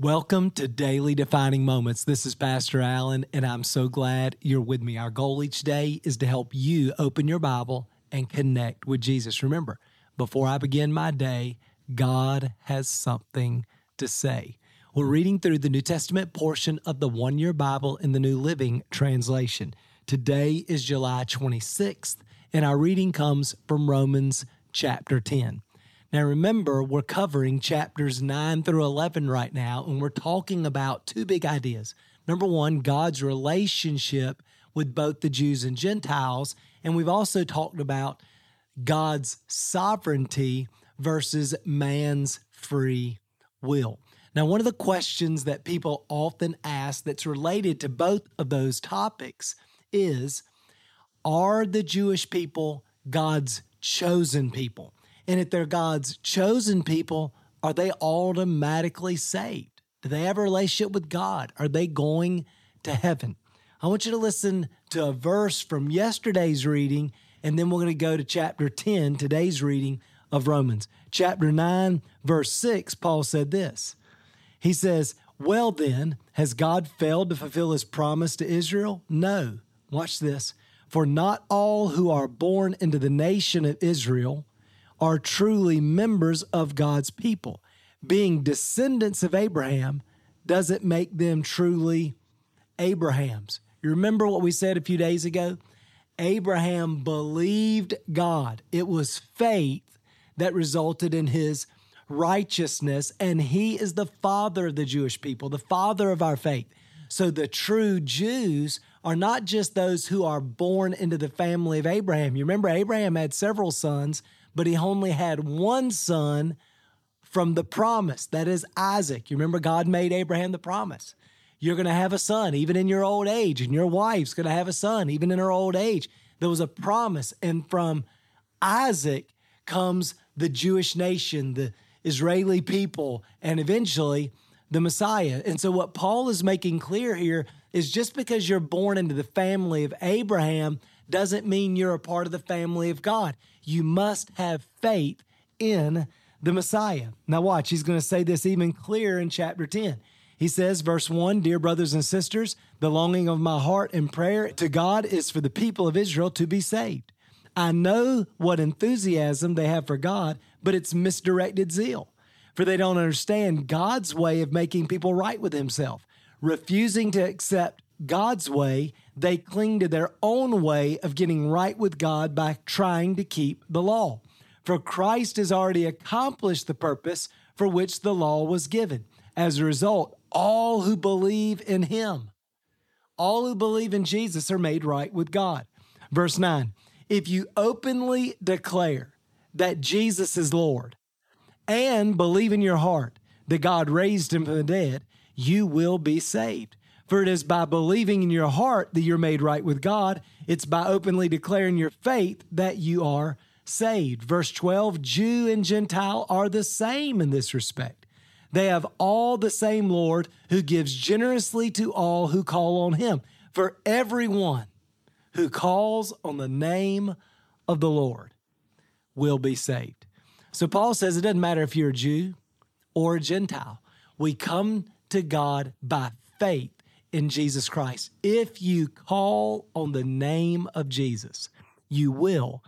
Welcome to Daily Defining Moments. This is Pastor Allen, and I'm so glad you're with me. Our goal each day is to help you open your Bible and connect with Jesus. Remember, before I begin my day, God has something to say. We're reading through the New Testament portion of the one year Bible in the New Living Translation. Today is July 26th, and our reading comes from Romans chapter 10. Now, remember, we're covering chapters 9 through 11 right now, and we're talking about two big ideas. Number one, God's relationship with both the Jews and Gentiles. And we've also talked about God's sovereignty versus man's free will. Now, one of the questions that people often ask that's related to both of those topics is Are the Jewish people God's chosen people? And if they're God's chosen people, are they automatically saved? Do they have a relationship with God? Are they going to heaven? I want you to listen to a verse from yesterday's reading, and then we're going to go to chapter 10, today's reading of Romans. Chapter 9, verse 6, Paul said this. He says, Well, then, has God failed to fulfill his promise to Israel? No. Watch this. For not all who are born into the nation of Israel are truly members of God's people. Being descendants of Abraham doesn't make them truly Abraham's. You remember what we said a few days ago? Abraham believed God. It was faith that resulted in his righteousness, and he is the father of the Jewish people, the father of our faith. So the true Jews are not just those who are born into the family of Abraham. You remember, Abraham had several sons, but he only had one son from the promise that is Isaac. You remember, God made Abraham the promise. You're going to have a son even in your old age, and your wife's going to have a son even in her old age. There was a promise. And from Isaac comes the Jewish nation, the Israeli people, and eventually the Messiah. And so, what Paul is making clear here is just because you're born into the family of Abraham doesn't mean you're a part of the family of God. You must have faith in the Messiah. Now, watch, he's going to say this even clearer in chapter 10. He says, verse 1 Dear brothers and sisters, the longing of my heart and prayer to God is for the people of Israel to be saved. I know what enthusiasm they have for God, but it's misdirected zeal. For they don't understand God's way of making people right with Himself. Refusing to accept God's way, they cling to their own way of getting right with God by trying to keep the law. For Christ has already accomplished the purpose for which the law was given. As a result, all who believe in him, all who believe in Jesus are made right with God. Verse 9 If you openly declare that Jesus is Lord and believe in your heart that God raised him from the dead, you will be saved. For it is by believing in your heart that you're made right with God. It's by openly declaring your faith that you are saved. Verse 12 Jew and Gentile are the same in this respect. They have all the same Lord who gives generously to all who call on him. For everyone who calls on the name of the Lord will be saved. So Paul says it doesn't matter if you're a Jew or a Gentile. We come to God by faith in Jesus Christ. If you call on the name of Jesus, you will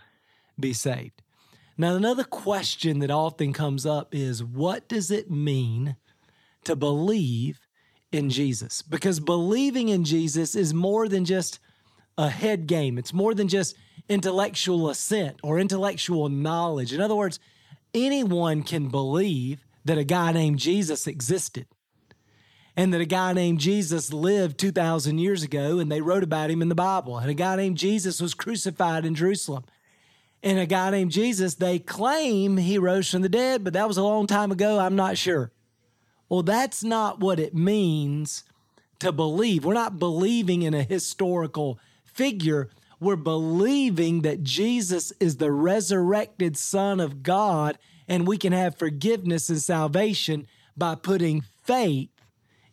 be saved. Now, another question that often comes up is what does it mean to believe in Jesus? Because believing in Jesus is more than just a head game, it's more than just intellectual assent or intellectual knowledge. In other words, anyone can believe that a guy named Jesus existed and that a guy named Jesus lived 2,000 years ago and they wrote about him in the Bible. And a guy named Jesus was crucified in Jerusalem. And a guy named Jesus, they claim he rose from the dead, but that was a long time ago. I'm not sure. Well, that's not what it means to believe. We're not believing in a historical figure. We're believing that Jesus is the resurrected Son of God and we can have forgiveness and salvation by putting faith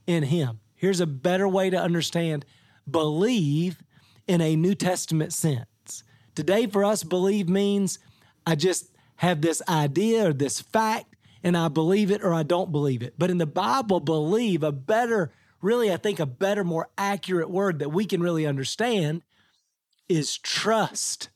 in Him. Here's a better way to understand believe in a New Testament sense. Today, for us, believe means I just have this idea or this fact, and I believe it or I don't believe it. But in the Bible, believe, a better, really, I think a better, more accurate word that we can really understand is trust.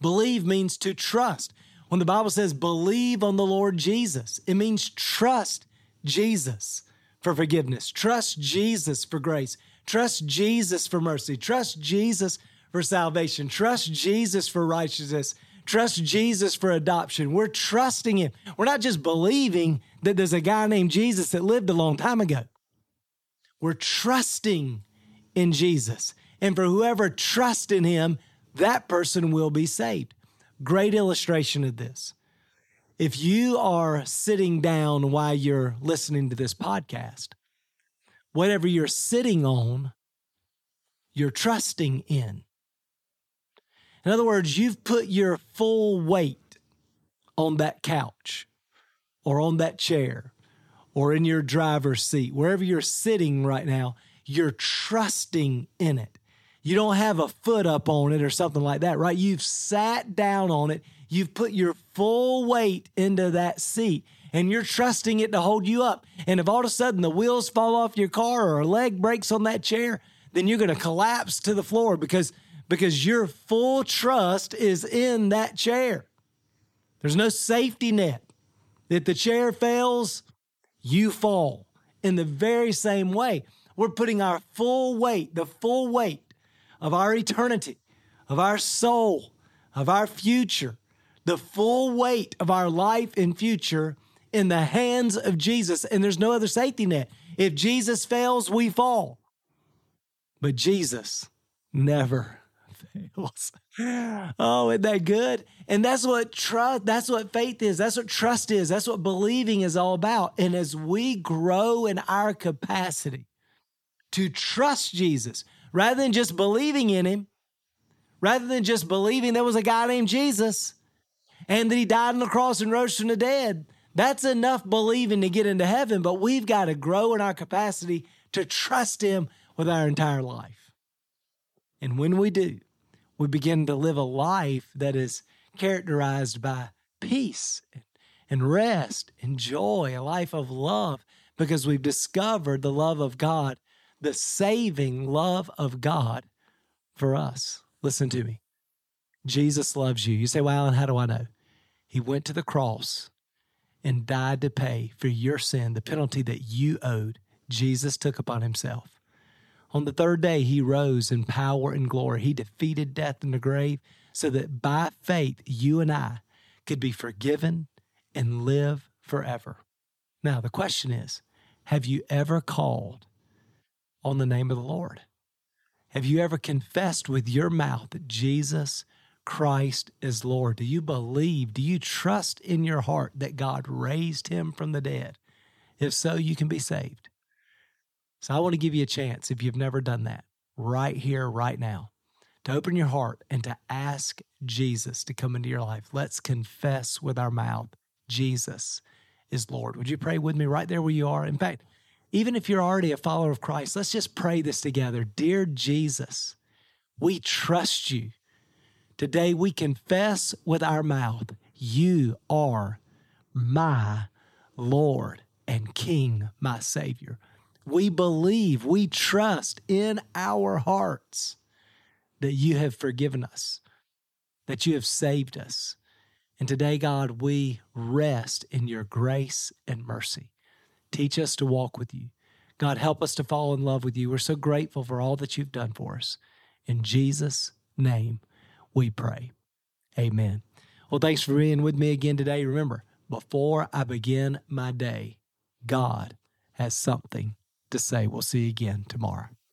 Believe means to trust. When the Bible says believe on the Lord Jesus, it means trust Jesus for forgiveness, trust Jesus for grace, trust Jesus for mercy, trust Jesus for salvation, trust Jesus for righteousness, trust Jesus for adoption. We're trusting Him. We're not just believing that there's a guy named Jesus that lived a long time ago. We're trusting in Jesus. And for whoever trusts in Him, that person will be saved. Great illustration of this. If you are sitting down while you're listening to this podcast, whatever you're sitting on, you're trusting in. In other words, you've put your full weight on that couch or on that chair or in your driver's seat, wherever you're sitting right now, you're trusting in it. You don't have a foot up on it or something like that, right? You've sat down on it. You've put your full weight into that seat and you're trusting it to hold you up. And if all of a sudden the wheels fall off your car or a leg breaks on that chair, then you're going to collapse to the floor because because your full trust is in that chair. There's no safety net. If the chair fails, you fall. In the very same way, we're putting our full weight, the full weight of our eternity, of our soul, of our future, the full weight of our life and future in the hands of Jesus. And there's no other safety net. If Jesus fails, we fall. But Jesus never fails. Oh, isn't that good? And that's what trust, that's what faith is. That's what trust is. That's what believing is all about. And as we grow in our capacity to trust Jesus, rather than just believing in him, rather than just believing there was a guy named Jesus and that he died on the cross and rose from the dead, that's enough believing to get into heaven. But we've got to grow in our capacity to trust him with our entire life. And when we do, we begin to live a life that is characterized by peace and rest and joy, a life of love, because we've discovered the love of God, the saving love of God for us. Listen to me. Jesus loves you. You say, well, Allen, how do I know? He went to the cross and died to pay for your sin, the penalty that you owed. Jesus took upon himself. On the third day, he rose in power and glory. He defeated death in the grave so that by faith, you and I could be forgiven and live forever. Now, the question is have you ever called on the name of the Lord? Have you ever confessed with your mouth that Jesus Christ is Lord? Do you believe? Do you trust in your heart that God raised him from the dead? If so, you can be saved. So I want to give you a chance, if you've never done that, right here, right now, to open your heart and to ask Jesus to come into your life. Let's confess with our mouth Jesus is Lord. Would you pray with me right there where you are? In fact, even if you're already a follower of Christ, let's just pray this together. Dear Jesus, we trust you. Today we confess with our mouth, You are my Lord and King, my Savior. We believe, we trust in our hearts that you have forgiven us, that you have saved us. And today, God, we rest in your grace and mercy. Teach us to walk with you. God, help us to fall in love with you. We're so grateful for all that you've done for us. In Jesus' name, we pray. Amen. Well, thanks for being with me again today. Remember, before I begin my day, God has something to say. We'll see you again tomorrow.